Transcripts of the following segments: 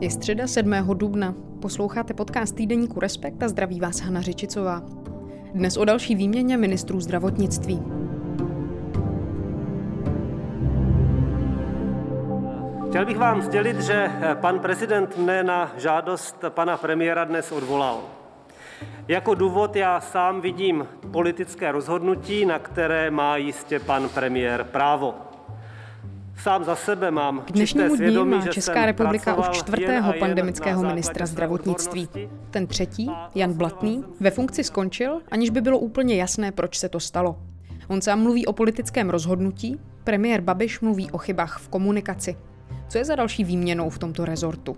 Je středa 7. dubna. Posloucháte podcast týdeníku Respekt a zdraví vás Hana Řičicová. Dnes o další výměně ministrů zdravotnictví. Chtěl bych vám sdělit, že pan prezident mne na žádost pana premiéra dnes odvolal. Jako důvod já sám vidím politické rozhodnutí, na které má jistě pan premiér právo. Sám za sebe mám K dnešnímu dní má Česká republika už čtvrtého pandemického ministra zdravotnictví. Ten třetí, Jan Blatný, ve funkci skončil, aniž by bylo úplně jasné, proč se to stalo. On sám mluví o politickém rozhodnutí, premiér Babiš mluví o chybách v komunikaci. Co je za další výměnou v tomto rezortu?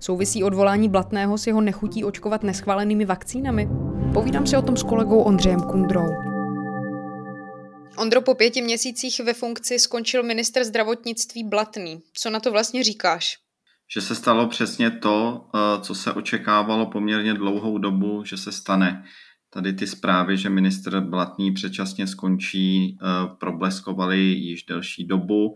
Souvisí odvolání Blatného s jeho nechutí očkovat neschválenými vakcínami? Povídám si o tom s kolegou Ondřejem Kundrou. Ondro, po pěti měsících ve funkci skončil minister zdravotnictví Blatný. Co na to vlastně říkáš? Že se stalo přesně to, eh, co se očekávalo poměrně dlouhou dobu, že se stane. Tady ty zprávy, že minister Blatný předčasně skončí, eh, probleskovaly již delší dobu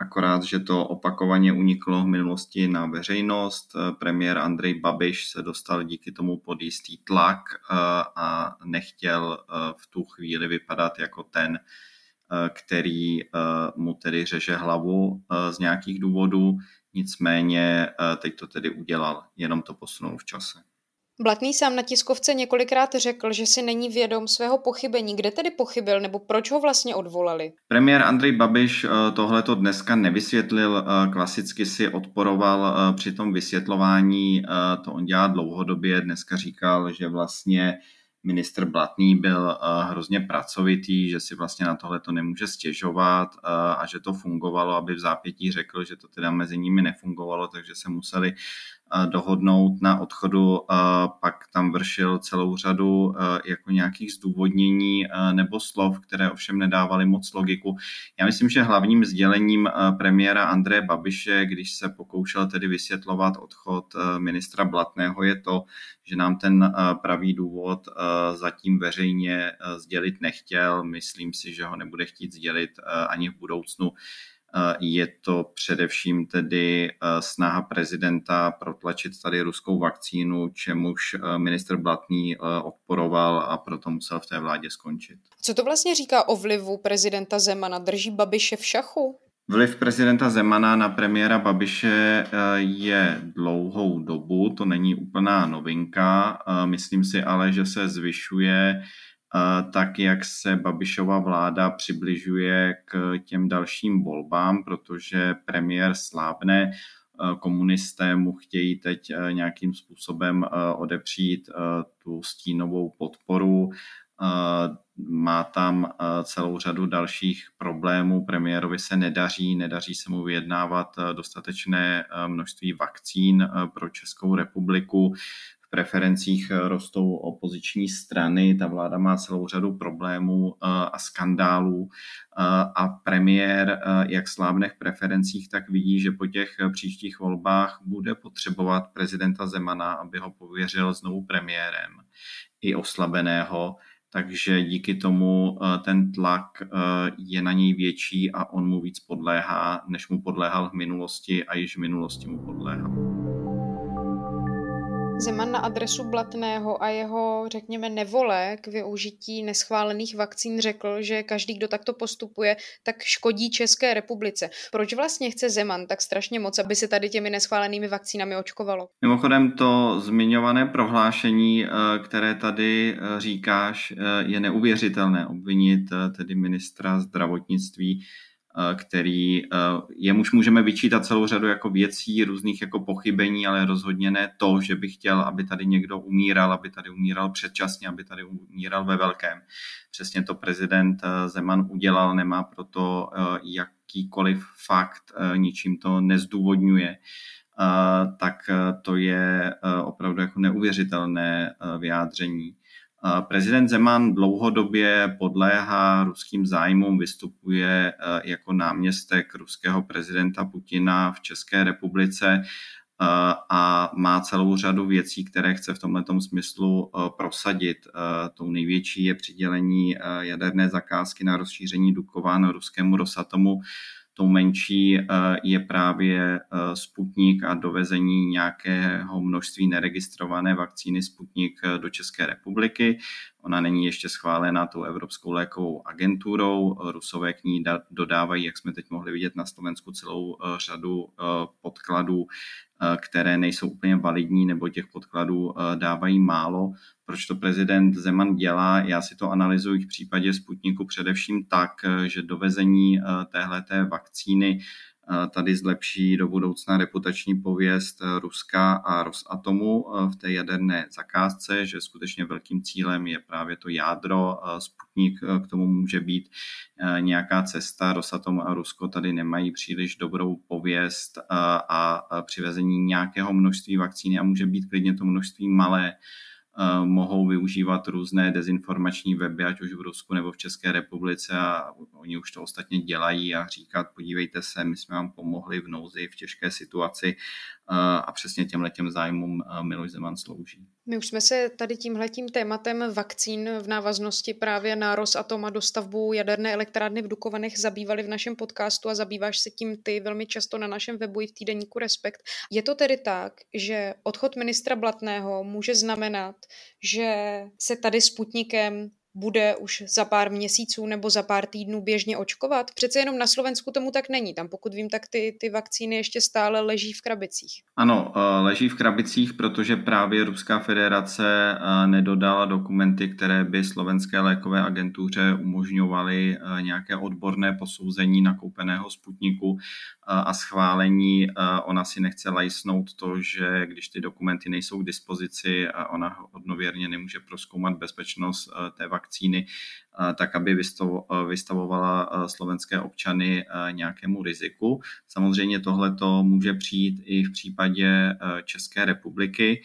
akorát, že to opakovaně uniklo v minulosti na veřejnost. Premiér Andrej Babiš se dostal díky tomu pod jistý tlak eh, a nechtěl eh, v tu chvíli vypadat jako ten, eh, který mu tedy řeže hlavu z nějakých důvodů. Nicméně teď to tedy udělal, jenom to posunul v čase. Blatný sám na tiskovce několikrát řekl, že si není vědom svého pochybení. Kde tedy pochybil nebo proč ho vlastně odvolali? Premiér Andrej Babiš eh, tohleto dneska nevysvětlil, eh, klasicky si odporoval eh, při tom vysvětlování, to on dělá dlouhodobě, dneska říkal, že vlastně ministr Blatný byl hrozně pracovitý, že si vlastně na tohle to nemůže stěžovat a že to fungovalo, aby v zápětí řekl, že to teda mezi nimi nefungovalo, takže se museli dohodnout na odchodu, pak tam vršil celou řadu jako nějakých zdůvodnění nebo slov, které ovšem nedávaly moc logiku. Já myslím, že hlavním sdělením premiéra Andreje Babiše, když se pokoušel tedy vysvětlovat odchod ministra Blatného, je to, že nám ten pravý důvod zatím veřejně sdělit nechtěl. Myslím si, že ho nebude chtít sdělit ani v budoucnu. Je to především tedy snaha prezidenta protlačit tady ruskou vakcínu, čemuž minister Blatný odporoval a proto musel v té vládě skončit. Co to vlastně říká o vlivu prezidenta Zemana? Drží Babiše v šachu? Vliv prezidenta Zemana na premiéra Babiše je dlouhou dobu, to není úplná novinka. Myslím si ale, že se zvyšuje tak jak se Babišova vláda přibližuje k těm dalším volbám, protože premiér slábne, komunisté mu chtějí teď nějakým způsobem odepřít tu stínovou podporu. Má tam celou řadu dalších problémů. Premiérovi se nedaří, nedaří se mu vyjednávat dostatečné množství vakcín pro Českou republiku preferencích eh, rostou opoziční strany, ta vláda má celou řadu problémů eh, a skandálů eh, a premiér, jak slábne v preferencích, tak vidí, že po těch příštích volbách bude potřebovat prezidenta Zemana, aby ho pověřil znovu premiérem i oslabeného, takže díky tomu ten tlak je na něj větší a on mu víc podléhá, než mu podléhal v minulosti a již v minulosti mu podléhal. Zeman na adresu Blatného a jeho, řekněme, nevole k využití neschválených vakcín řekl, že každý, kdo takto postupuje, tak škodí České republice. Proč vlastně chce Zeman tak strašně moc, aby se tady těmi neschválenými vakcínami očkovalo? Mimochodem to zmiňované prohlášení, eh, které tady eh, říkáš, eh, je neuvěřitelné obvinit tedy ministra zdravotnictví který eh, jemuž můžeme vyčítat celou řadu jako věcí, různých jako pochybení, ale rozhodně ne to, že by chtěl, aby tady někdo umíral, aby tady umíral předčasně, aby tady umíral ve velkém. Přesně to prezident eh, Zeman udělal, nemá proto jakýkoliv fakt, ničím to nezdůvodňuje. Tak to je opravdu jako neuvěřitelné vyjádření. Prezident Zeman dlouhodobě podléhá ruským zájmům, vystupuje eh, jako náměstek ruského prezidenta Putina v České republice eh, a má celou řadu věcí, které chce v tomto smyslu eh, prosadit. Tou největší je přidělení jaderné zakázky na rozšíření Dukovan ruskému Rosatomu tou menší je právě Sputnik a dovezení nějakého množství neregistrované vakcíny Sputnik do České republiky. Ona není ještě schválená tou Evropskou lékovou agenturou. Rusové k ní dodávají, jak jsme teď mohli vidět na Slovensku, celou řadu podkladů, které nejsou úplně validní nebo těch podkladů dávají málo. Proč to prezident Zeman dělá? Já si to analyzuji v případě Sputniku především tak, že dovezení téhleté vakcíny tady zlepší do budoucna reputační pověst Ruska a Rosatomu v té jaderné zakázce, že skutečně velkým cílem je právě to jádro. Sputnik k tomu může být nějaká cesta. Rosatom a Rusko tady nemají příliš dobrou pověst a přivezení nějakého množství vakcíny a může být klidně to množství malé, mohou využívat různé dezinformační weby, ať už v Rusku nebo v České republice a oni už to ostatně dělají a říkat, podívejte se, my jsme vám pomohli v nouzi, v těžké situaci a přesně těm letěm zájmům Miloš Zeman slouží. My už jsme se tady tímhletím tématem vakcín v návaznosti právě na Rosatom a dostavbu jaderné elektrárny v Dukovanech zabývali v našem podcastu a zabýváš se tím ty velmi často na našem webu i v týdeníku Respekt. Je to tedy tak, že odchod ministra Blatného může znamenat, že se tady Sputnikem bude už za pár měsíců nebo za pár týdnů běžně očkovat? Přece jenom na Slovensku tomu tak není. Tam pokud vím, tak ty, ty vakcíny ještě stále leží v krabicích. Ano, eh, leží v krabicích, protože právě Ruská federace eh, nedodala dokumenty, které by slovenské lékové agentuře umožňovaly eh, nějaké odborné posouzení nakoupeného sputniku a schválení. Ona si nechce lajsnout to, že když ty dokumenty nejsou k dispozici, ona hodnověrně nemůže proskoumat bezpečnost té vakcíny, tak aby vystavovala slovenské občany nějakému riziku. Samozřejmě tohle to může přijít i v případě České republiky,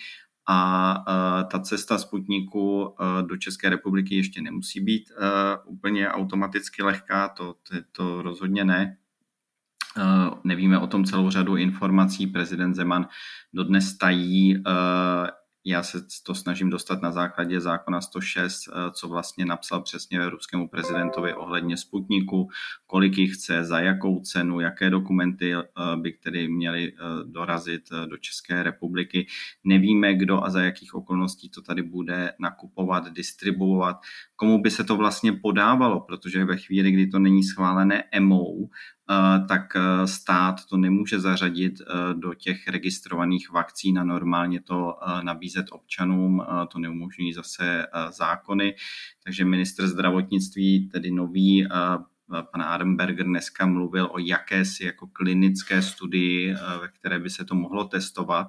a ta cesta Sputniku do České republiky ještě nemusí být úplně automaticky lehká, to, to, to rozhodně ne. Eh, nevíme o tom celou řadu informací. Prezident Zeman dodnes tají eh, já se to snažím dostat na základě zákona 106, eh, co vlastně napsal přesně ruskému prezidentovi ohledně Sputniku, kolik jich chce, za jakou cenu, jaké dokumenty by tedy měly dorazit do České republiky. Nevíme, kdo a za jakých okolností to tady bude nakupovat, distribuovat, komu by se to vlastně podávalo, protože ve chvíli, kdy to není schválené EMO, tak stát to nemůže zařadit do těch registrovaných vakcín a normálně to nabízet občanům, to neumožňují zase zákony. Takže minister zdravotnictví, tedy nový pan Arenberger dneska mluvil o jakési jako klinické studii, ve které by se to mohlo testovat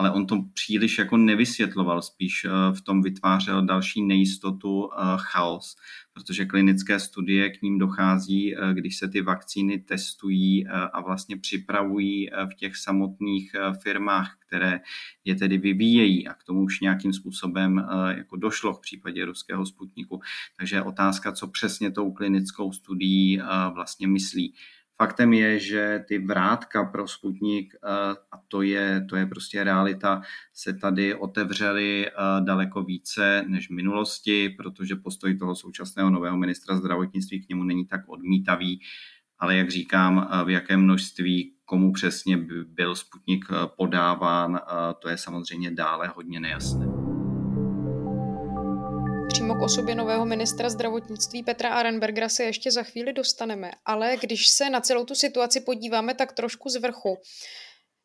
ale on to příliš jako nevysvětloval, spíš eh, v tom vytvářel další nejistotu, eh, chaos, protože klinické studie k ním dochází, eh, když se ty vakcíny testují a vlastně připravují v těch samotných firmách, které je tedy vyvíjejí a k tomu už nějakým způsobem jako došlo v případě ruského sputniku. Takže otázka, co přesně tou klinickou studií vlastně myslí. Faktem je, že ty vrátka pro Sputnik, eh, a to je, to je prostě realita, se tady otevřely eh, daleko více než v minulosti, protože postoj toho současného nového ministra zdravotnictví k němu není tak odmítavý, ale jak říkám, eh, v jakém množství, komu přesně by byl Sputnik podáván, to je samozřejmě dále hodně nejasné přímo k osobě nového ministra zdravotnictví Petra Arenbergera se ještě za chvíli dostaneme, ale když se na celou tu situaci podíváme tak trošku z vrchu,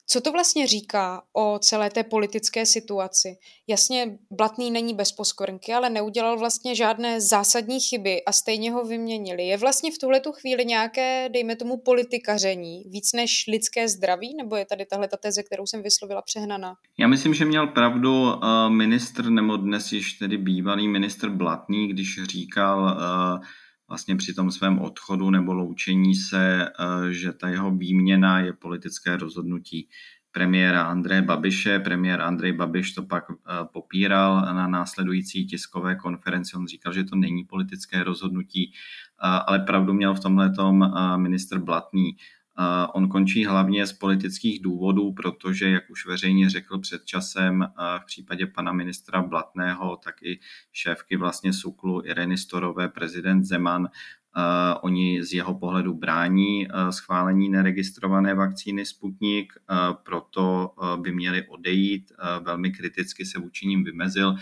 co to vlastně říká o celé té politické situaci? Jasně, Blatný není bez poskornky, ale neudělal vlastně žádné zásadní chyby a stejně ho vyměnili. Je vlastně v tuhle chvíli nějaké, dejme tomu, politikaření víc než lidské zdraví, nebo je tady tahle ta teze, kterou jsem vyslovila, přehnaná? Já myslím, že měl pravdu uh, ministr, nebo dnes již tedy bývalý ministr Blatný, když říkal, uh, vlastně při tom svém odchodu nebo loučení se, eh, že ta jeho výměna je politické rozhodnutí premiéra Andreje Babiše. Premiér Andrej Babiš to pak eh, popíral na následující tiskové konferenci. On říkal, že to není politické rozhodnutí, eh, ale pravdu měl v tomhle minister Blatný. On končí hlavně z politických důvodů, protože, jak už veřejně řekl před časem, v případě pana ministra Blatného, tak i šéfky vlastně Suklu Ireny Storové, prezident Zeman Oni z jeho pohledu brání schválení neregistrované vakcíny Sputnik, proto by měli odejít. Velmi kriticky se vůči ním vymezil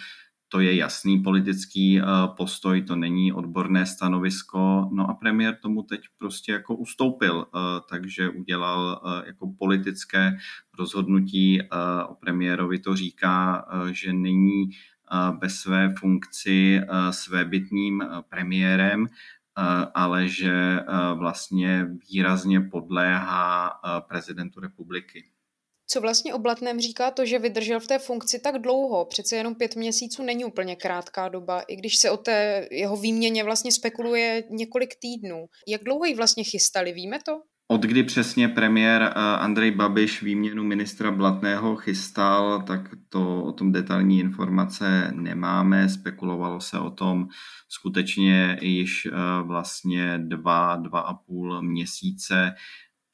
to je jasný politický eh, postoj, to není odborné stanovisko. No a premiér tomu teď prostě jako ustoupil, eh, takže udělal eh, jako politické rozhodnutí. O premiérovi to říká, že není ve své funkci svébytným premiérem, ale že vlastně výrazně podléhá prezidentu republiky. Co vlastně o Blatném říká to, že vydržel v té funkci tak dlouho? Přece jenom pět měsíců není úplně krátká doba, i když se o té jeho výměně vlastně spekuluje několik týdnů. Jak dlouho ji vlastně chystali, víme to? Od kdy přesně premiér eh, Andrej Babiš výměnu ministra Blatného chystal, tak to o tom detailní informace nemáme. Spekulovalo se o tom skutečně již eh, vlastně dva, dva a půl měsíce.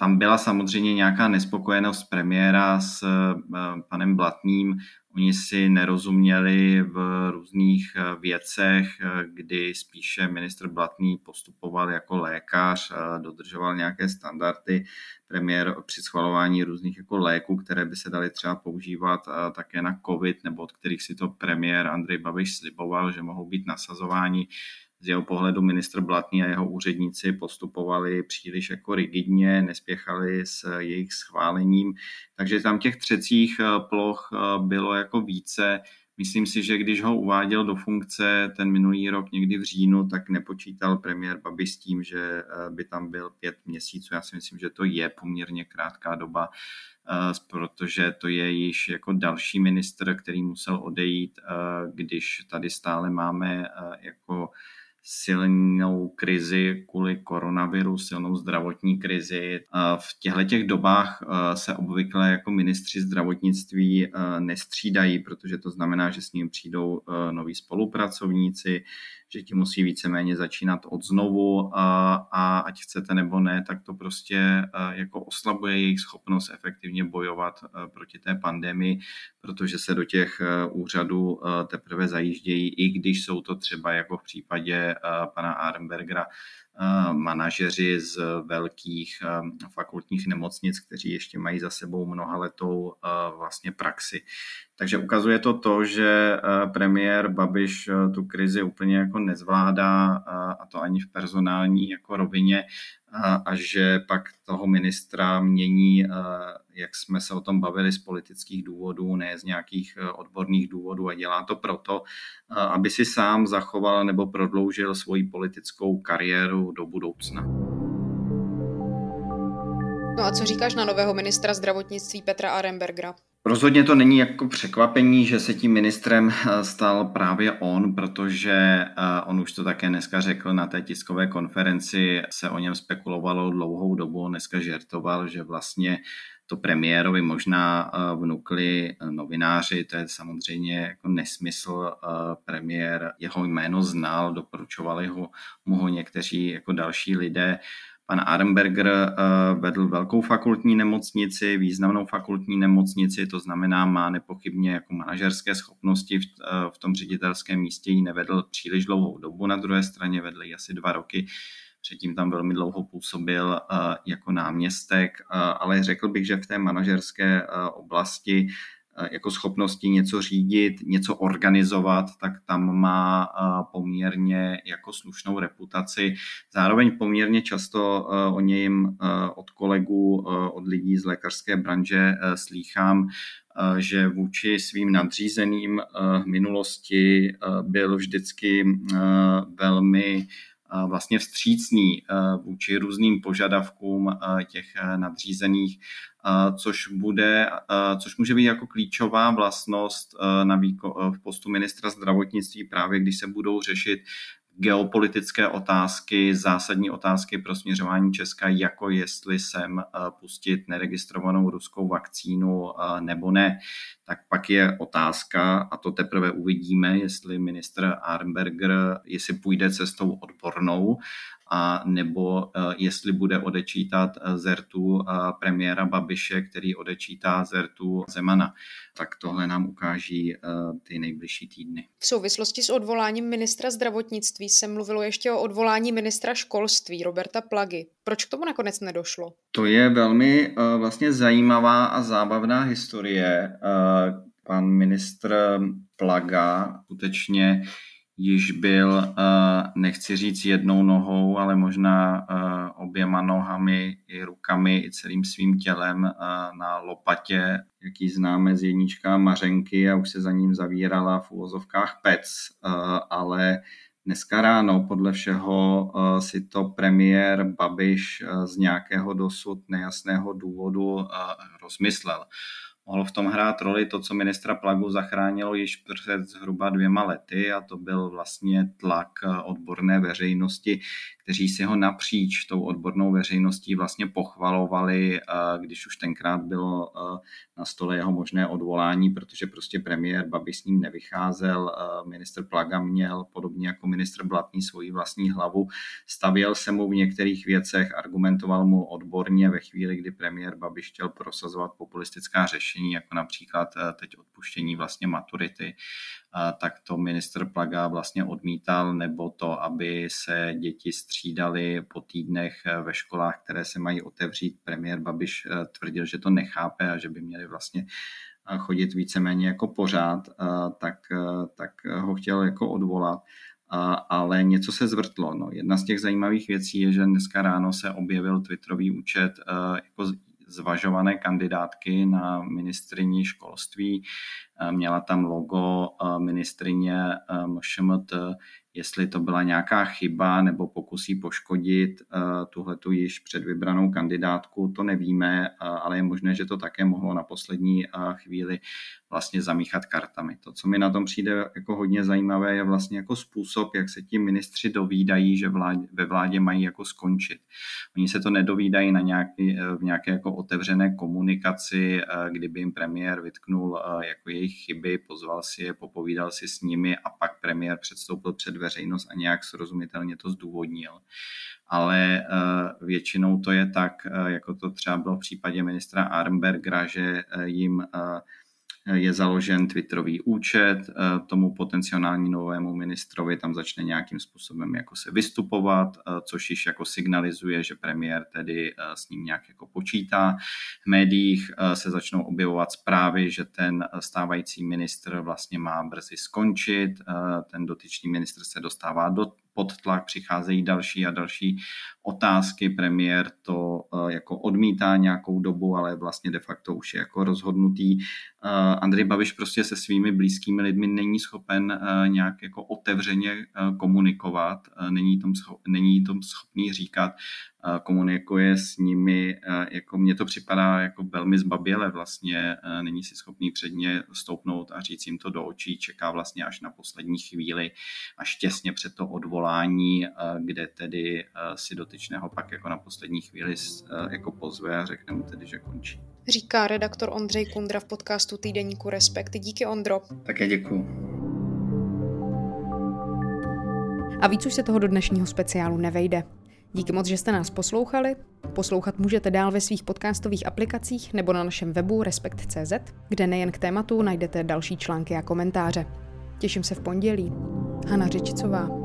Tam byla samozřejmě nějaká nespokojenost premiéra s eh, panem Blatným. Oni si nerozuměli v různých eh, věcech, eh, kdy spíše ministr Blatný postupoval jako lékař, dodržoval nějaké standardy. Premiér při schvalování různých jako léků, které by se daly třeba používat také na COVID, nebo od kterých si to premiér Andrej Babiš sliboval, že mohou být nasazováni, z jeho pohledu ministr Blatný a jeho úředníci postupovali příliš jako rigidně, nespěchali s jejich schválením, takže tam těch třecích eh, ploch eh, bylo jako více. Myslím si, že když ho uváděl do funkce ten minulý rok někdy v říjnu, tak nepočítal premiér Babiš s tím, že eh, by tam byl pět měsíců. Já si myslím, že to je poměrně krátká doba, protože to je již jako další ministr, který musel odejít, když tady stále máme jako silnou krizi kvůli koronaviru, silnou zdravotní krizi. V těchto těch dobách eh, se obvykle jako ministři zdravotnictví eh, nestřídají, protože to znamená, že s ním přijdou eh, noví spolupracovníci, že ti musí víceméně začínat od znovu a, a ať chcete nebo ne, tak to prostě jako oslabuje jejich schopnost efektivně bojovat proti té pandemii, protože se do těch úřadů teprve zajíždějí, i když jsou to třeba jako v případě pana Arnbergera manažeři z velkých fakultních nemocnic, kteří ještě mají za sebou mnohaletou vlastně praxi. Takže ukazuje to to, že premiér Babiš tu krizi úplně jako nezvládá a to ani v personální jako rovině a že pak toho ministra mění, jak jsme se o tom bavili, z politických důvodů, ne z nějakých odborných důvodů a dělá to proto, aby si sám zachoval nebo prodloužil svoji politickou kariéru do budoucna. No a co říkáš na nového ministra zdravotnictví Petra Arembergera? Rozhodně to není jako překvapení, že se tím ministrem eh, stal právě on, protože eh, on už to také dneska řekl na té tiskové konferenci, se o něm spekulovalo dlouhou dobu, dneska žertoval, že vlastně to premiérovi možná eh, vnukli novináři, to je samozřejmě jako nesmysl. Premiér jeho jméno znal, doporučovali ho, mu ho někteří jako další lidé. Pan Aremberger eh, vedl velkou fakultní nemocnici, významnou fakultní nemocnici, to znamená, má nepochybně jako manažerské schopnosti v, eh, v tom ředitelském místě ji nevedl příliš dlouhou dobu, na druhé straně vedl ji asi dva roky, předtím tam velmi dlouho působil eh, jako náměstek, ale řekl bych, že v té manažerské oblasti jako schopnosti něco řídit, něco organizovat, tak tam má poměrně jako slušnou reputaci. Zároveň poměrně často o něm od kolegů, od lidí z lékařské branže slýchám, že vůči svým nadřízeným v minulosti byl vždycky velmi vlastně vstřícný vůči různým požadavkům těch nadřízených, což, bude, což může být jako klíčová vlastnost na výko, v postu ministra zdravotnictví právě, když se budou řešit geopolitické otázky, zásadní otázky pro směřování Česka, jako jestli sem pustit neregistrovanou ruskou vakcínu nebo ne, tak pak je otázka, a to teprve uvidíme, jestli ministr Arnberger, jestli půjde cestou odbornou, a nebo jestli bude odečítat zertu premiéra Babiše, který odečítá zertu Zemana. Tak tohle nám ukáží ty nejbližší týdny. V souvislosti s odvoláním ministra zdravotnictví se mluvilo ještě o odvolání ministra školství Roberta Plagy. Proč k tomu nakonec nedošlo? To je velmi vlastně zajímavá a zábavná historie. Pan ministr Plaga skutečně již byl, uh, nechci říct jednou nohou, ale možná uh, oběma nohami i rukami i celým svým tělem uh, na lopatě, jaký známe z jednička Mařenky a už se za ním zavírala v úvozovkách PEC, ale Dneska ráno podle všeho si to premiér Babiš z nějakého dosud nejasného důvodu rozmyslel mohlo v tom hrát roli. To, co ministra Plagu zachránilo již před zhruba dvěma lety a to byl vlastně tlak odborné veřejnosti, kteří si ho napříč tou odbornou veřejností vlastně pochvalovali, když už tenkrát bylo na stole jeho možné odvolání, protože prostě premiér Babiš s ním nevycházel, minister Plaga měl podobně jako ministr Blatný svoji vlastní hlavu, stavěl se mu v některých věcech, argumentoval mu odborně ve chvíli, kdy premiér Babiš chtěl prosazovat populistická řešení, řešení, jako například eh, teď odpuštění vlastně maturity, eh, tak to minister Plaga vlastně odmítal, nebo to, aby se děti střídali po týdnech eh, ve školách, které se mají otevřít. Premiér Babiš tvrdil, že to nechápe a že by měli vlastně chodit víceméně jako pořád, tak, tak ho chtěl jako odvolat ale něco se zvrtlo. No. Jedna z těch zajímavých věcí je, že dneska ráno se objevil Twitterový účet jako zvažované kandidátky na ministrině školství. Měla tam logo ministrině MŠMT jestli to byla nějaká chyba nebo pokusí poškodit uh, tuhle tu již předvybranou kandidátku, to nevíme, uh, ale je možné, že to také mohlo na poslední uh, chvíli vlastně zamíchat kartami. To, co mi na tom přijde jako hodně zajímavé, je vlastně jako způsob, jak se ti ministři dovídají, že vládě, ve vládě mají jako skončit. Oni se to nedovídají na nějaký, v nějaké jako otevřené komunikaci, kdyby jim premiér vytknul jako jejich chyby, pozval si je, popovídal si s nimi a pak premiér předstoupil před veřejnost a nějak srozumitelně to zdůvodnil. Ale uh, většinou to je tak, uh, jako to třeba bylo v případě ministra Armbergera, že uh, jim je založen Twitterový účet, eh, tomu potenciální novému ministrovi tam začne nějakým způsobem jako se vystupovat, eh, což již jako signalizuje, že premiér tedy eh, s ním nějak jako počítá. V médiích se začnou objevovat zprávy, že ten stávající ministr vlastně má brzy skončit, ten dotyčný ministr se dostává do pod tlak, přicházejí další a další otázky. Premiér to eh, jako odmítá nějakou dobu, ale vlastně de facto už je jako rozhodnutý. Eh, Andrej Babiš prostě se svými blízkými lidmi není schopen eh, nějak jako otevřeně komunikovat, není tom, není tom schopný říkat, komunikuje s nimi, jako mně to připadá jako velmi zbaběle vlastně, není si schopný předně stoupnout a říct jim to do očí, čeká vlastně až na poslední chvíli, až těsně před to odvolání, kde tedy si dotyčného pak jako na poslední chvíli jako pozve a řekne mu tedy, že končí. Říká redaktor Ondřej Kundra v podcastu Týdeníku Respekt. Díky Ondro. Také děkuju. A víc už se toho do dnešního speciálu nevejde. Díky moc, že jste nás poslouchali. Poslouchat můžete dál ve svých podcastových aplikacích nebo na našem webu respekt.cz, kde nejen k tématu najdete další články a komentáře. Těším se v pondělí. Hana Řečicová.